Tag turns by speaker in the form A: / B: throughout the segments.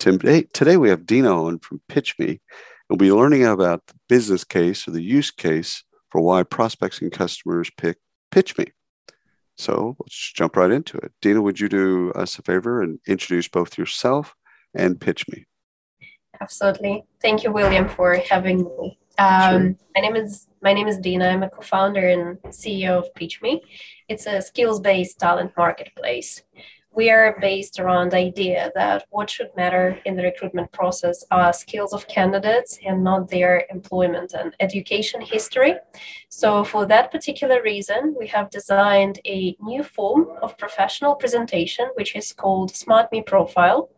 A: Today, today we have Dina on from PitchMe. We'll be learning about the business case or the use case for why prospects and customers pick PitchMe. So let's jump right into it. Dina, would you do us a favor and introduce both yourself and PitchMe?
B: Absolutely. Thank you, William, for having me. Um, sure. My name is my name is Dina. I'm a co-founder and CEO of PitchMe. It's a skills-based talent marketplace we are based around the idea that what should matter in the recruitment process are skills of candidates and not their employment and education history. So, for that particular reason, we have designed a new form of professional presentation, which is called SmartMe Profile.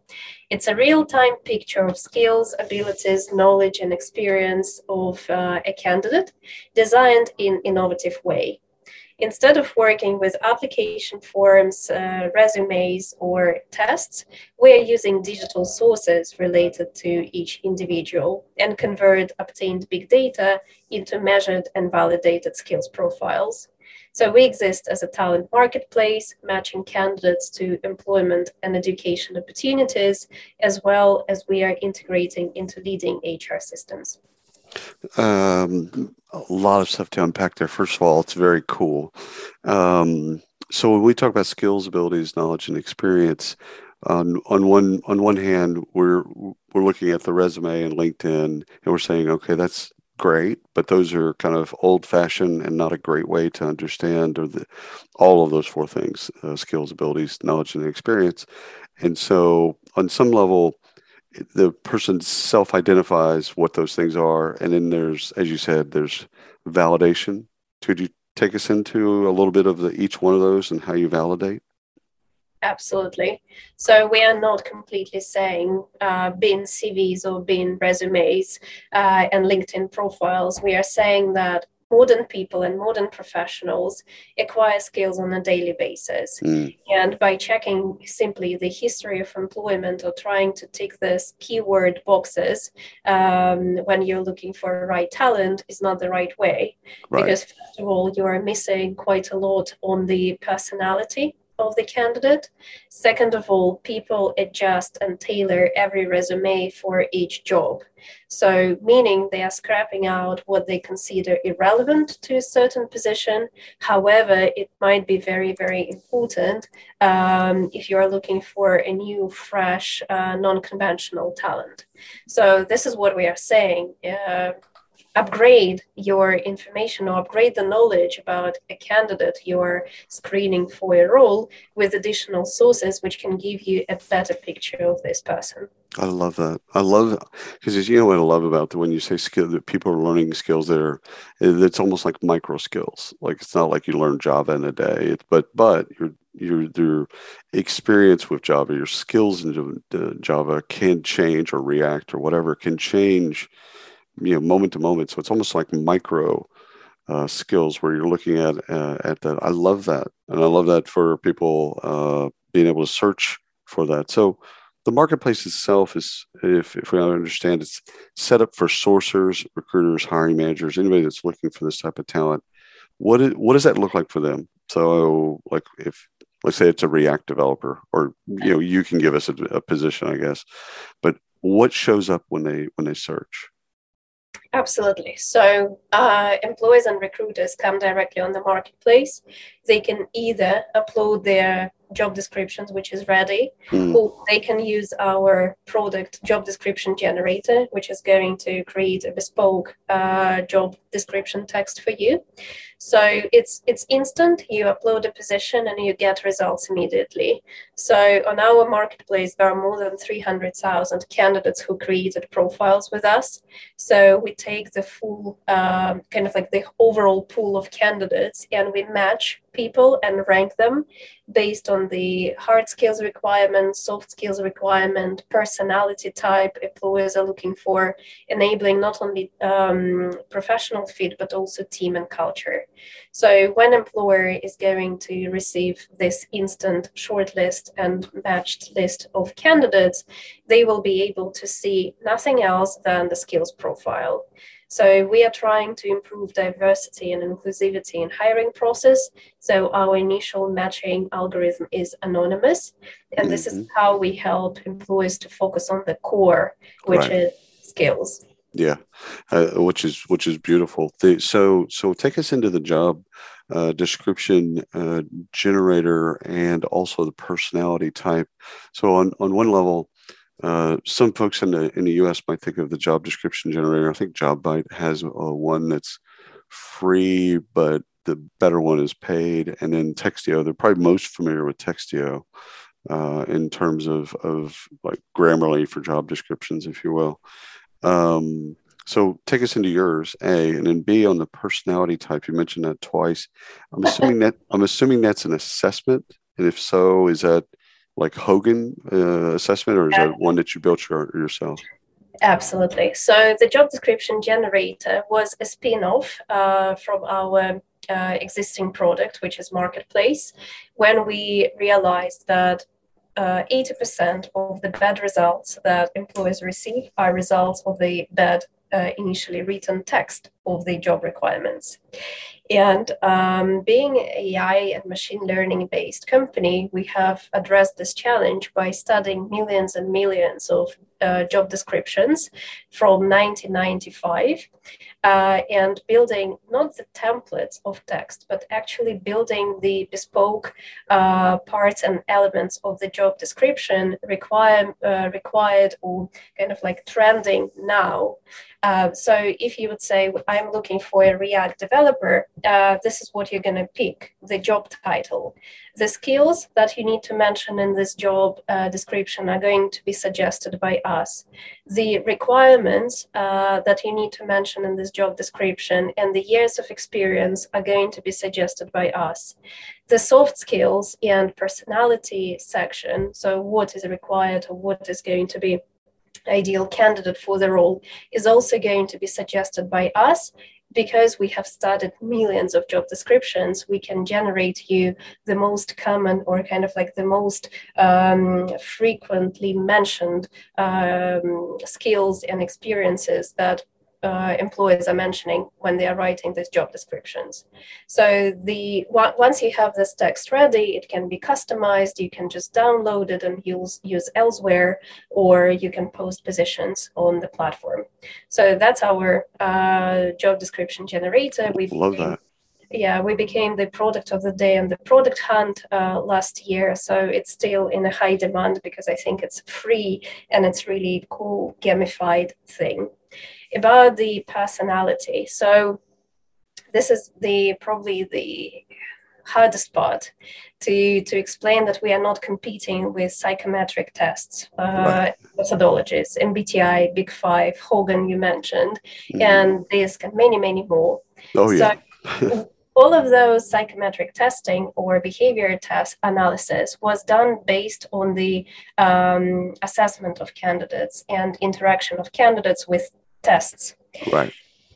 B: It's a real time picture of skills, abilities, knowledge, and experience of uh, a candidate designed in innovative way instead of working with application forms, uh, resumes, or tests, we are using digital sources related to each individual and convert obtained big data into measured and validated skills profiles. So we exist as a talent marketplace, matching candidates to employment and education opportunities, as well as we are integrating into leading HR systems.
A: Um, a lot of stuff to unpack there. First of all, it's very cool. Um, so when we talk about skills, abilities, knowledge, and experience, on on one on one hand, we're we're looking at the resume and LinkedIn, and we're saying, okay, that's great, but those are kind of old fashioned and not a great way to understand or the, all of those four things: uh, skills, abilities, knowledge, and experience. And so, on some level, the person self identifies what those things are. And then there's, as you said, there's validation. Could you take us into a little bit of the, each one of those and how you validate?
B: Absolutely. So we are not completely saying uh, bin CVs or bin resumes uh, and LinkedIn profiles. We are saying that modern people and modern professionals acquire skills on a daily basis. Mm. And by checking simply the history of employment or trying to tick this keyword boxes um, when you're looking for the right talent is not the right way. Right. Because, first of all, you are missing quite a lot on the personality of the candidate. Second of all, people adjust and tailor every resume for each job. So, meaning they are scrapping out what they consider irrelevant to a certain position. However, it might be very, very important um, if you are looking for a new, fresh, uh, non conventional talent. So, this is what we are saying. Uh, upgrade your information or upgrade the knowledge about a candidate you're screening for a role with additional sources which can give you a better picture of this person.
A: I love that. I love because you know what i love about the, when you say skill that people are learning skills that are it's almost like micro skills. Like it's not like you learn java in a day. But but your your your experience with java your skills in uh, java can change or react or whatever can change you know moment to moment. So it's almost like micro uh, skills where you're looking at uh, at that. I love that. And i love that for people uh, being able to search for that. So the marketplace itself is if, if we understand it's set up for sourcers recruiters hiring managers anybody that's looking for this type of talent. What, is, what does that look like for them? So like if let's say it's a react developer or you know you can give us a, a position i guess. But what shows up when they when they search
B: Absolutely. So, uh, employers and recruiters come directly on the marketplace. They can either upload their job descriptions, which is ready, mm. or they can use our product job description generator, which is going to create a bespoke uh, job description text for you. So it's it's instant. You upload a position and you get results immediately. So on our marketplace, there are more than 300,000 candidates who created profiles with us. So we take the full um, kind of like the overall pool of candidates and we match people and rank them based on the hard skills requirement, soft skills requirement, personality type employers are looking for, enabling not only um, professional fit but also team and culture. So when employer is going to receive this instant shortlist and matched list of candidates, they will be able to see nothing else than the skills profile. So we are trying to improve diversity and inclusivity in hiring process. So our initial matching algorithm is anonymous, and this mm-hmm. is how we help employees to focus on the core, which right. is skills.
A: Yeah, uh, which is which is beautiful. The, so so take us into the job uh, description uh, generator and also the personality type. So on on one level, uh, some folks in the in the U.S. might think of the job description generator. I think JobBite has uh, one that's free, but the better one is paid. And then Textio, they're probably most familiar with Textio uh, in terms of of like Grammarly for job descriptions, if you will. Um, so take us into yours, A, and then B on the personality type. You mentioned that twice. I'm assuming that I'm assuming that's an assessment, and if so, is that like Hogan uh, assessment, or is yeah. that one that you built your, yourself?
B: Absolutely. So the job description generator was a spin-off uh, from our uh, existing product, which is Marketplace, when we realized that uh, 80% of the bad results that employers receive are results of the bad uh, initially written text of the job requirements. And um, being AI and machine learning based company, we have addressed this challenge by studying millions and millions of uh, job descriptions from 1995 uh, and building not the templates of text, but actually building the bespoke uh, parts and elements of the job description require, uh, required or kind of like trending now. Uh, so if you would say, I'm looking for a React developer, uh, this is what you're going to pick the job title. The skills that you need to mention in this job uh, description are going to be suggested by us. The requirements uh, that you need to mention in this job description and the years of experience are going to be suggested by us. The soft skills and personality section, so what is required or what is going to be ideal candidate for the role is also going to be suggested by us. Because we have studied millions of job descriptions, we can generate you the most common or kind of like the most um, frequently mentioned um, skills and experiences that uh, employers are mentioning when they are writing these job descriptions. So the once you have this text ready, it can be customized. You can just download it and use use elsewhere, or you can post positions on the platform. So that's our uh, job description generator.
A: We love that.
B: Yeah, we became the product of the day and the product hunt uh, last year. So it's still in a high demand because I think it's free and it's really cool gamified thing about the personality. So this is the probably the hardest part to to explain that we are not competing with psychometric tests uh, right. methodologies mbti big five hogan you mentioned mm-hmm. and and many many more
A: oh yeah
B: all of those psychometric testing or behavior test analysis was done based on the um, assessment of candidates and interaction of candidates with tests.
A: Right.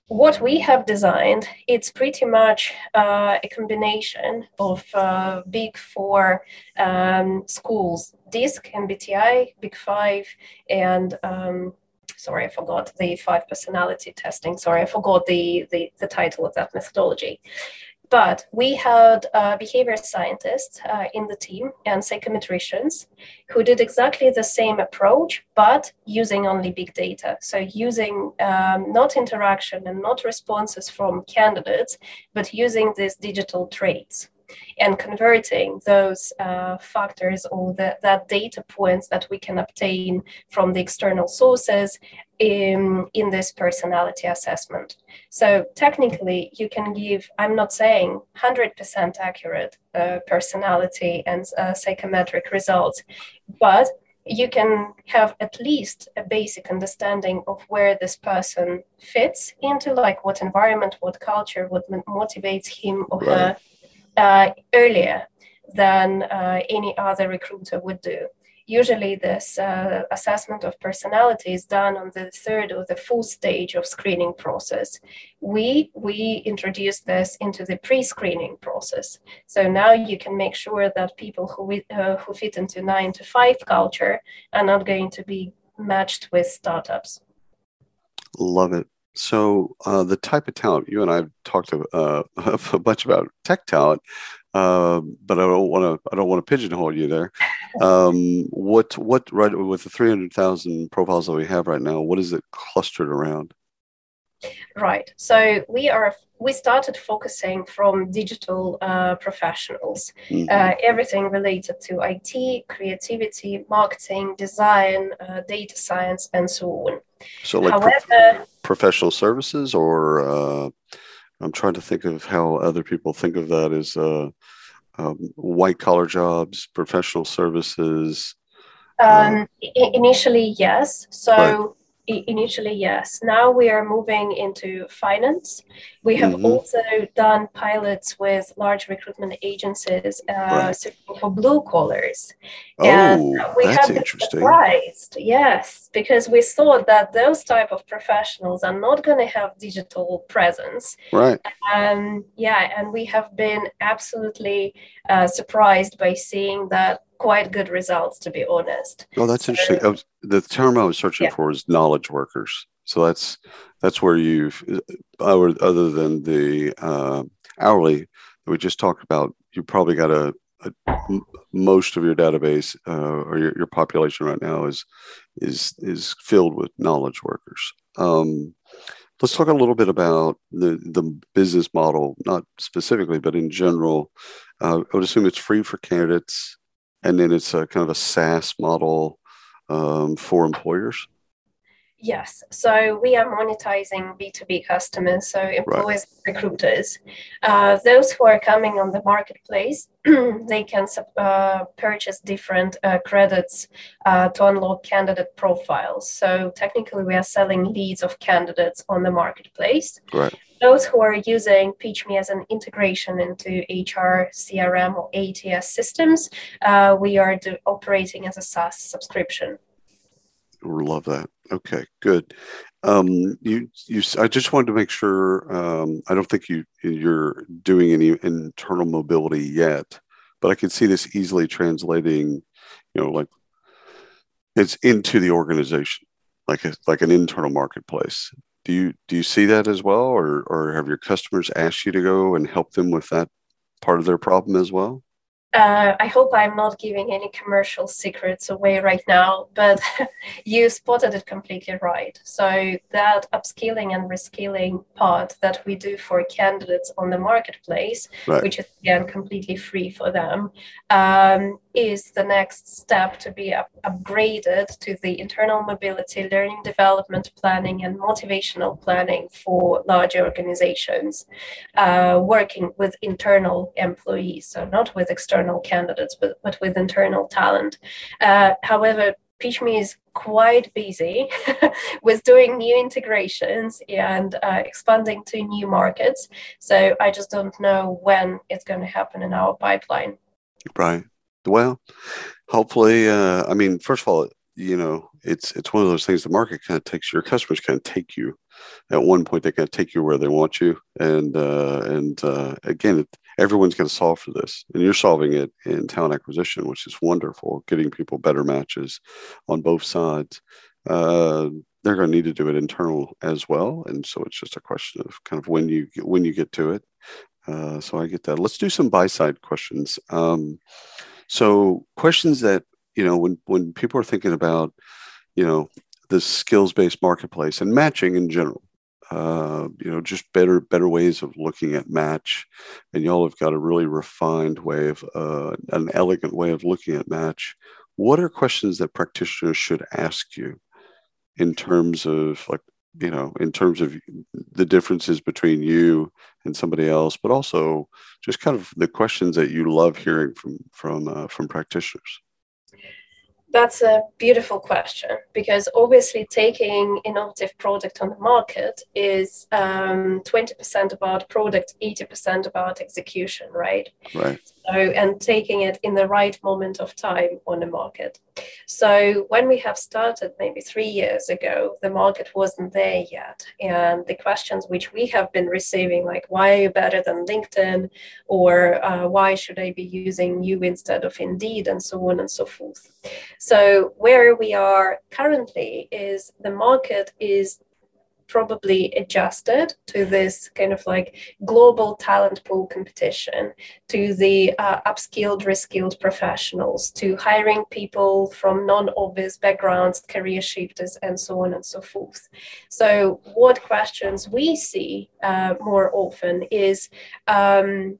B: What we have designed, it's pretty much uh, a combination of uh, big four um, schools, DISC, and MBTI, Big Five, and um, sorry, I forgot the five personality testing. Sorry, I forgot the, the, the title of that methodology. But we had uh, behavior scientists uh, in the team and psychometricians who did exactly the same approach, but using only big data. So, using um, not interaction and not responses from candidates, but using these digital traits and converting those uh, factors or the, that data points that we can obtain from the external sources in, in this personality assessment. So technically, you can give, I'm not saying 100% accurate uh, personality and uh, psychometric results, but you can have at least a basic understanding of where this person fits into, like what environment, what culture, what motivates him or right. her uh, earlier than uh, any other recruiter would do. Usually this uh, assessment of personality is done on the third or the fourth stage of screening process. We we introduce this into the pre-screening process. So now you can make sure that people who uh, who fit into nine to five culture are not going to be matched with startups.
A: Love it so uh, the type of talent you and I've talked uh, a bunch about tech talent, uh, but I don't want to. I don't want to pigeonhole you there. Um, what what right with the three hundred thousand profiles that we have right now? What is it clustered around?
B: Right. So we are we started focusing from digital uh, professionals, mm-hmm. uh, everything related to IT, creativity, marketing, design, uh, data science, and so on.
A: So, like However, pro- professional services, or uh, I'm trying to think of how other people think of that as uh, um, white collar jobs, professional services.
B: Um, initially, yes. So. Right initially yes now we are moving into finance we have mm-hmm. also done pilots with large recruitment agencies uh, right. for blue collars
A: oh, and we that's have interesting. surprised
B: yes because we thought that those type of professionals are not going to have digital presence
A: right
B: um, yeah and we have been absolutely uh, surprised by seeing that quite good results, to be honest.
A: Oh, that's so, interesting. Was, the term I was searching yeah. for is knowledge workers. So that's that's where you've, uh, other than the uh, hourly that we just talked about, you probably got a, a most of your database uh, or your, your population right now is is is filled with knowledge workers. Um, let's talk a little bit about the the business model, not specifically, but in general. Uh, I would assume it's free for candidates and then it's a kind of a SaaS model um, for employers.
B: Yes. So we are monetizing B2B customers, so employers, right. recruiters. Uh, those who are coming on the marketplace, they can uh, purchase different uh, credits uh, to unlock candidate profiles. So technically, we are selling leads of candidates on the marketplace.
A: Right.
B: Those who are using PitchMe as an integration into HR, CRM, or ATS systems, uh, we are do- operating as a SaaS subscription.
A: We love that. Okay, good. Um, you, you. I just wanted to make sure. Um, I don't think you you're doing any internal mobility yet, but I can see this easily translating. You know, like it's into the organization, like a, like an internal marketplace. Do you do you see that as well, or or have your customers asked you to go and help them with that part of their problem as well?
B: Uh, I hope I'm not giving any commercial secrets away right now, but you spotted it completely right. So, that upskilling and reskilling part that we do for candidates on the marketplace, right. which is again completely free for them, um, is the next step to be up- upgraded to the internal mobility, learning development planning, and motivational planning for large organizations uh, working with internal employees, so not with external external candidates, but, but with internal talent. Uh, however, PitchMe is quite busy with doing new integrations and uh, expanding to new markets. So I just don't know when it's going to happen in our pipeline.
A: Right. Well, hopefully, uh, I mean, first of all, you know, it's it's one of those things. The market kind of takes your customers kind of take you. At one point, they kind of take you where they want you, and uh, and uh, again, it, everyone's going to solve for this, and you're solving it in talent acquisition, which is wonderful. Getting people better matches on both sides. Uh, they're going to need to do it internal as well, and so it's just a question of kind of when you when you get to it. Uh, so I get that. Let's do some buy side questions. Um, so questions that you know when when people are thinking about you know the skills based marketplace and matching in general uh, you know just better better ways of looking at match. And y'all have got a really refined way of uh, an elegant way of looking at match. What are questions that practitioners should ask you in terms of like you know in terms of the differences between you and somebody else but also just kind of the questions that you love hearing from from uh, from practitioners
B: That's a beautiful question because obviously taking innovative product on the market is um, 20% about product, 80% about execution, right?
A: Right.
B: So, and taking it in the right moment of time on the market. So when we have started maybe three years ago, the market wasn't there yet. And the questions which we have been receiving, like why are you better than LinkedIn, or uh, why should I be using you instead of Indeed, and so on and so forth. So where we are currently is the market is probably adjusted to this kind of like global talent pool competition, to the uh, upskilled, reskilled professionals, to hiring people from non obvious backgrounds, career shifters, and so on and so forth. So, what questions we see uh, more often is um,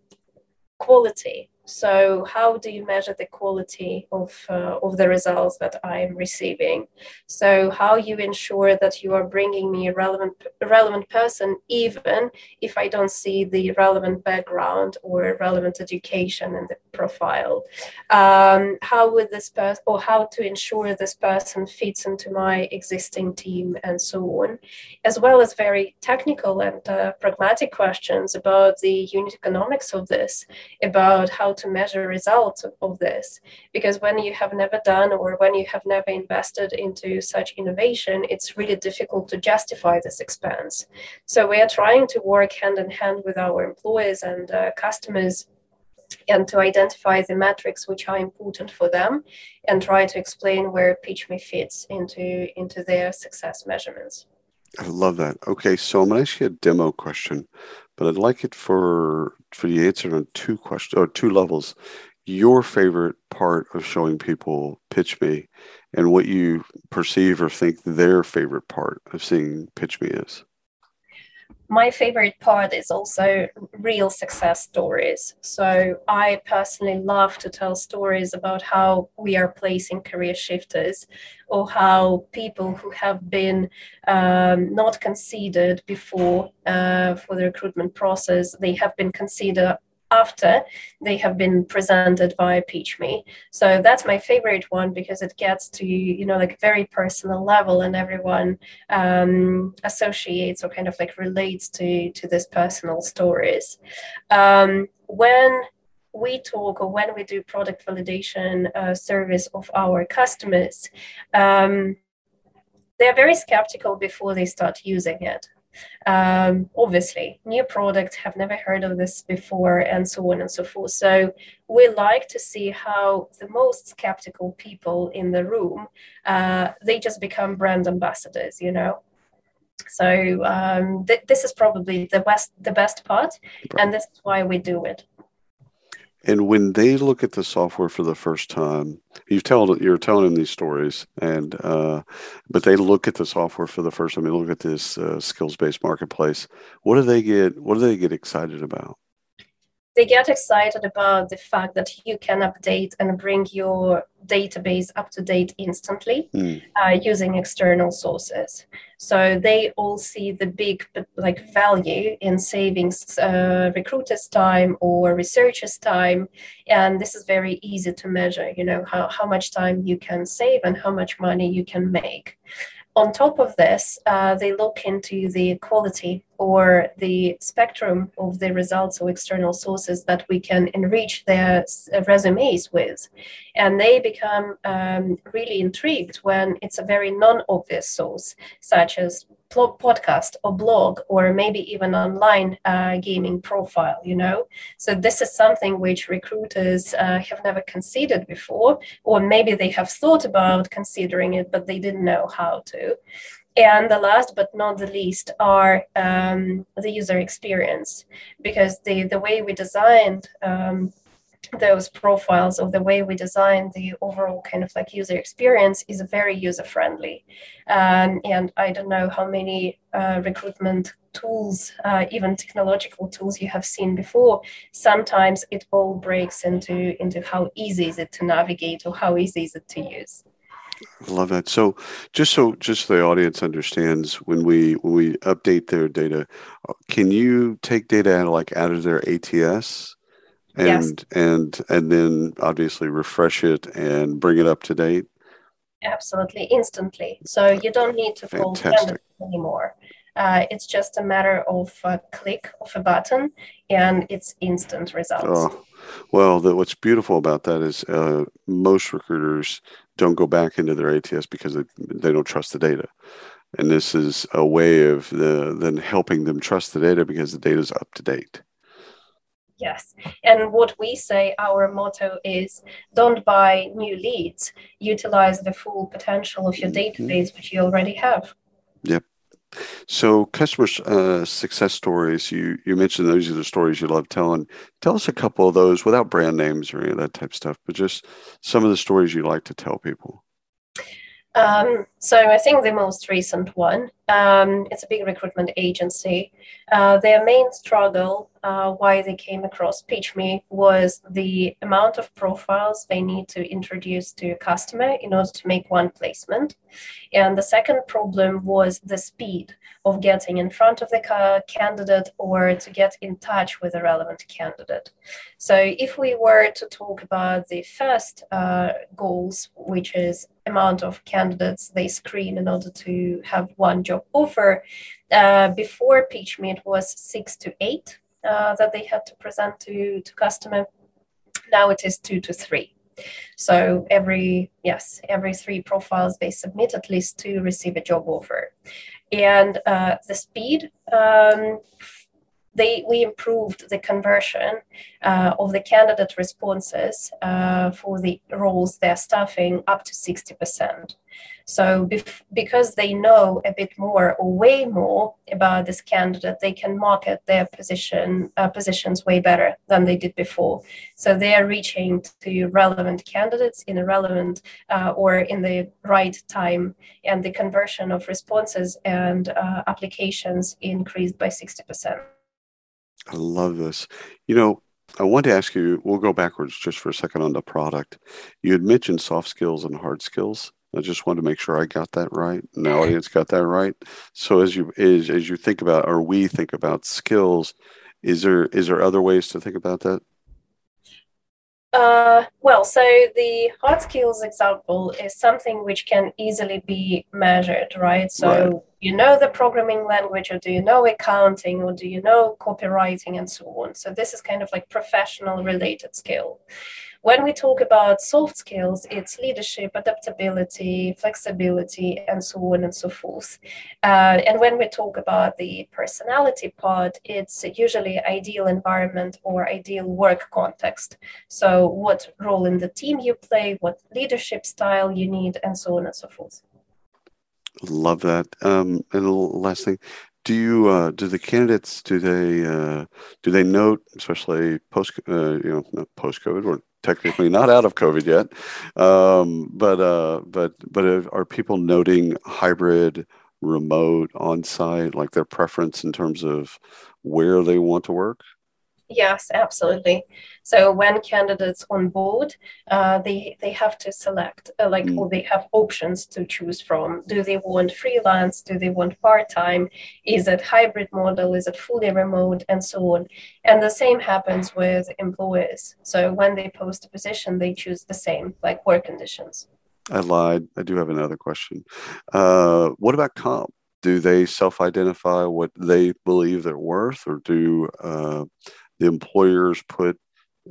B: quality so how do you measure the quality of, uh, of the results that I am receiving? So how you ensure that you are bringing me a relevant, relevant person, even if I don't see the relevant background or relevant education in the profile? Um, how would this person, or how to ensure this person fits into my existing team and so on, as well as very technical and uh, pragmatic questions about the unit economics of this, about how to measure results of this. Because when you have never done or when you have never invested into such innovation it's really difficult to justify this expense. So we are trying to work hand in hand with our employees and uh, customers and to identify the metrics which are important for them and try to explain where PitchMe fits into into their success measurements
A: I love that. Okay, so I'm going to ask you a demo question, but I'd like it for for the answer on two questions or two levels. Your favorite part of showing people PitchMe, and what you perceive or think their favorite part of seeing PitchMe is
B: my favorite part is also real success stories. So I personally love to tell stories about how we are placing career shifters or how people who have been um, not considered before uh, for the recruitment process, they have been considered after they have been presented via PitchMe. So that's my favorite one because it gets to you know like very personal level and everyone um, associates or kind of like relates to to this personal stories. Um, when we talk or when we do product validation uh, service of our customers, um, they're very skeptical before they start using it. Um, obviously, new products have never heard of this before, and so on and so forth. So we like to see how the most skeptical people in the room uh, they just become brand ambassadors. You know, so um, th- this is probably the best the best part, and this is why we do it.
A: And when they look at the software for the first time, you tell you're telling them these stories, and uh, but they look at the software for the first time. They look at this uh, skills based marketplace. What do they get? What do they get excited about?
B: They get excited about the fact that you can update and bring your database up to date instantly mm. uh, using external sources. So they all see the big like value in saving uh, recruiters time or researchers time. And this is very easy to measure you know how, how much time you can save and how much money you can make on top of this, uh, they look into the quality or the spectrum of the results or external sources that we can enrich their uh, resumes with. And they become um, really intrigued when it's a very non obvious source, such as podcast or blog or maybe even online uh, gaming profile you know? So this is something which recruiters uh, have never considered before or maybe they have thought about considering it but they didn't know how to. And the last but not the least are um, the user experience because the the way we designed um, those profiles of the way we design the overall kind of like user experience is very user friendly um, and i don't know how many uh, recruitment tools uh, even technological tools you have seen before. Sometimes it all breaks into into how easy is it to navigate or how easy is it to use.
A: I love that. So, just so just so the audience understands, when we when we update their data, uh, can you take data out of like out of their ATS and yes. and and then obviously refresh it and bring it up to date
B: Absolutely, instantly. So you don't need to call candidates anymore. Uh, it's just a matter of a click of a button and it's instant results. Oh,
A: well, the, what's beautiful about that is uh, most recruiters don't go back into their ATS because they, they don't trust the data. And this is a way of the, then helping them trust the data because the data is up to date.
B: Yes. And what we say, our motto is don't buy new leads, utilize the full potential of your mm-hmm. database, which you already have.
A: Yep. So, customer uh, success stories, you, you mentioned those are the stories you love telling. Tell us a couple of those without brand names or any of that type of stuff, but just some of the stories you like to tell people.
B: Um, so I think the most recent one, um, it's a big recruitment agency. Uh, their main struggle, uh, why they came across PitchMe, was the amount of profiles they need to introduce to a customer in order to make one placement. And the second problem was the speed of getting in front of the ca- candidate or to get in touch with a relevant candidate. So if we were to talk about the first uh, goals, which is amount of candidates they screen in order to have one job offer. Uh, before it was six to eight uh, that they had to present to, to customer. Now it is two to three. So every yes, every three profiles they submit at least to receive a job offer, and uh, the speed um, they, we improved the conversion uh, of the candidate responses uh, for the roles they're staffing up to 60%. So, bef- because they know a bit more or way more about this candidate, they can market their position uh, positions way better than they did before. So, they are reaching to relevant candidates in a relevant uh, or in the right time, and the conversion of responses and uh, applications increased by 60%.
A: I love this. You know, I want to ask you, we'll go backwards just for a second on the product. You had mentioned soft skills and hard skills. I just wanted to make sure I got that right and the audience got that right. So as you as, as you think about or we think about skills, is there is there other ways to think about that?
B: Uh, well, so the hard skills example is something which can easily be measured, right? So right. You know the programming language, or do you know accounting, or do you know copywriting, and so on. So this is kind of like professional related skill. When we talk about soft skills, it's leadership, adaptability, flexibility, and so on and so forth. Uh, and when we talk about the personality part, it's usually ideal environment or ideal work context. So, what role in the team you play, what leadership style you need, and so on and so forth.
A: Love that. Um, and last thing, do you uh, do the candidates do they uh, do they note especially post uh, you know post COVID we're technically not out of COVID yet. Um, but uh, but but are people noting hybrid, remote, on site, like their preference in terms of where they want to work?
B: Yes, absolutely. So when candidates on board, uh, they they have to select uh, like mm. or they have options to choose from. Do they want freelance? Do they want part time? Is it hybrid model? Is it fully remote? And so on. And the same happens with employers. So when they post a position, they choose the same like work conditions.
A: I lied. I do have another question. Uh, what about comp? Do they self-identify what they believe they're worth, or do uh, the employers put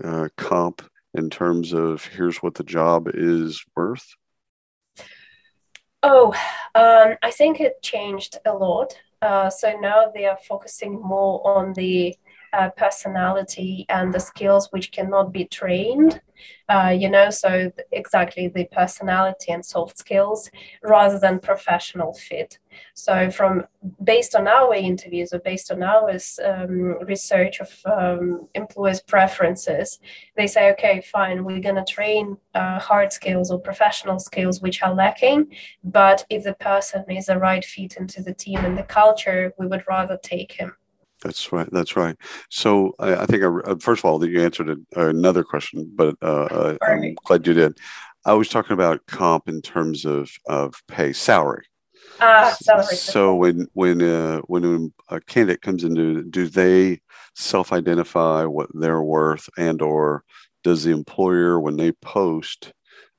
A: uh, comp in terms of here's what the job is worth?
B: Oh, um, I think it changed a lot. Uh, so now they are focusing more on the uh, personality and the skills which cannot be trained uh, you know so exactly the personality and soft skills rather than professional fit. So from based on our interviews or based on our um, research of um, employers preferences they say okay fine we're going to train uh, hard skills or professional skills which are lacking but if the person is the right fit into the team and the culture we would rather take him
A: that's right. That's right. So I, I think, I, uh, first of all, that you answered another question, but uh, uh I'm glad you did. I was talking about comp in terms of of pay, salary.
B: Ah, salary.
A: So when when uh, when a candidate comes into, do they self-identify what they're worth, and or does the employer, when they post,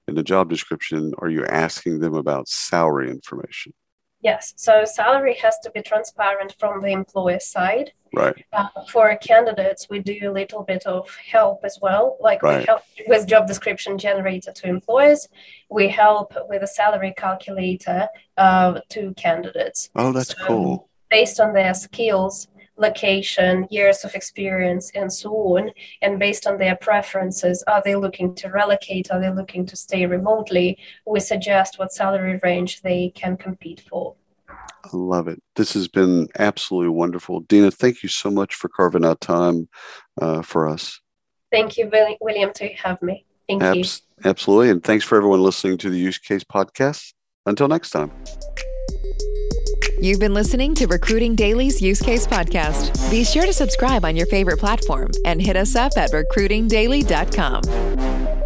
A: in the job description, are you asking them about salary information?
B: Yes. So salary has to be transparent from the employer side.
A: Right.
B: Uh, for candidates, we do a little bit of help as well. Like
A: Right.
B: we help with job description generator to employers. We help with a salary calculator uh, to candidates
A: Oh, that's
B: So-
A: cool.
B: based on their skills, location, years of experience, and so on. And based on their preferences, are they looking to relocate? Are they looking to stay remotely? We suggest what salary range they can compete for.
A: I love it. This has been absolutely wonderful. Dina, thank you so much for carving out time uh, for us.
B: Thank you, William, to have me. Thank you.
A: Absolutely. And thanks for everyone listening to the Use Case Podcast. Until next time.
C: You've been listening to Recruiting Daily's Use Case Podcast. Be sure to subscribe on your favorite platform and hit us up at recruitingdaily.com.